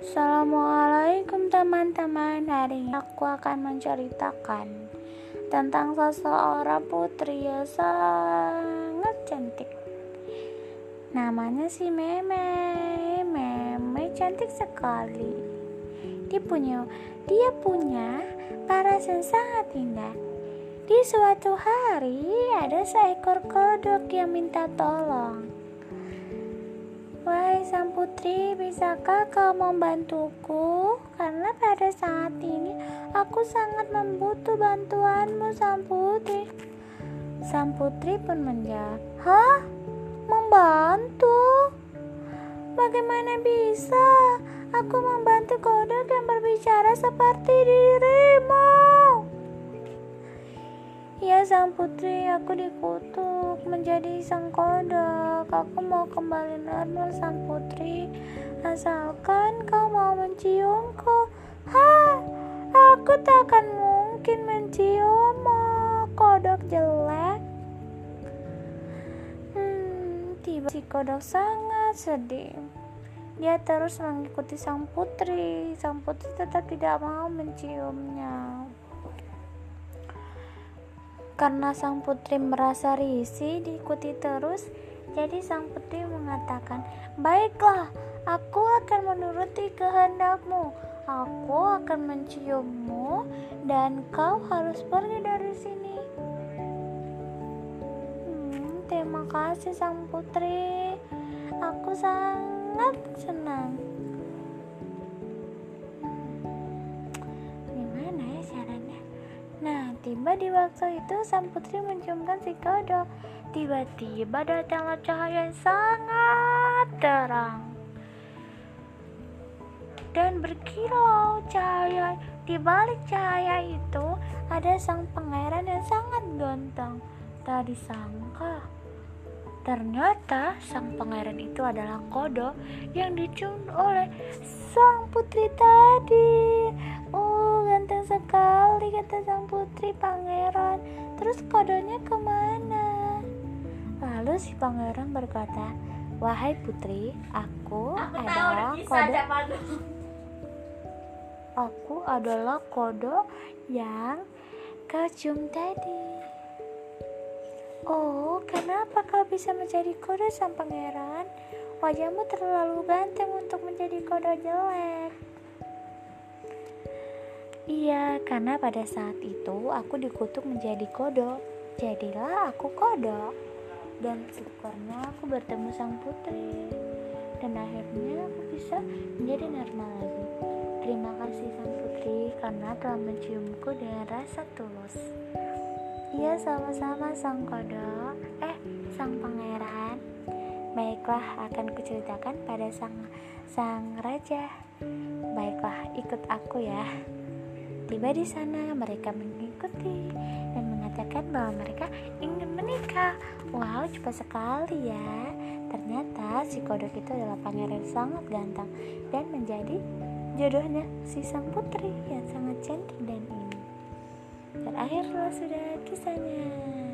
Assalamualaikum teman-teman. Hari ini aku akan menceritakan Tentang seseorang putri yang sangat cantik. Namanya si Meme. Meme cantik sekali. Dia punya Dia punya paras yang sangat indah. Di suatu hari ada seekor kodok yang minta tolong Wahai sang putri, bisakah kau membantuku? Karena pada saat ini aku sangat membutuh bantuanmu, sang putri. Sang putri pun menjawab, Hah? Membantu? Bagaimana bisa aku membantu kodok yang berbicara seperti dirimu? Sang putri, aku dikutuk menjadi sang kodok. Aku mau kembali normal sang putri, asalkan kau mau menciumku. Ha, aku tak akan mungkin menciummu, kodok jelek. Hmm, tiba si kodok sangat sedih. Dia terus mengikuti sang putri. Sang putri tetap tidak mau menciumnya. Karena sang putri merasa risih diikuti terus, jadi sang putri mengatakan, "Baiklah, aku akan menuruti kehendakmu. Aku akan menciummu dan kau harus pergi dari sini." Hmm, terima kasih sang putri. Aku sangat senang. Tiba di waktu itu sang putri menciumkan si kodok. Tiba-tiba datanglah cahaya yang sangat terang. Dan berkilau cahaya. Di balik cahaya itu ada sang pangeran yang sangat ganteng. Tak disangka. Ternyata sang pangeran itu adalah kodok yang dicium oleh sang putri tadi. Sekali kata sang putri pangeran. Terus kodonya ke mana? Lalu si pangeran berkata, Wahai putri, aku, aku adalah kodok. Aku adalah kodok yang kecium tadi. Oh, kenapa kau bisa menjadi kodok sang pangeran? Wajahmu terlalu ganteng untuk menjadi kodok jelek. Iya, karena pada saat itu aku dikutuk menjadi kodok. Jadilah aku kodok. Dan syukurnya aku bertemu sang putri. Dan akhirnya aku bisa menjadi normal lagi. Terima kasih sang putri karena telah menciumku dengan rasa tulus. Iya sama-sama sang kodok Eh sang pangeran Baiklah akan kuceritakan pada sang sang raja Baiklah ikut aku ya Tiba di sana mereka mengikuti Dan mengatakan bahwa mereka ingin menikah. Wow cepat sekali ya. Ternyata si kodok itu adalah pangeran sangat ganteng Dan menjadi jodohnya si sang putri yang sangat cantik dan indah Berakhirlah sudah kisahnya.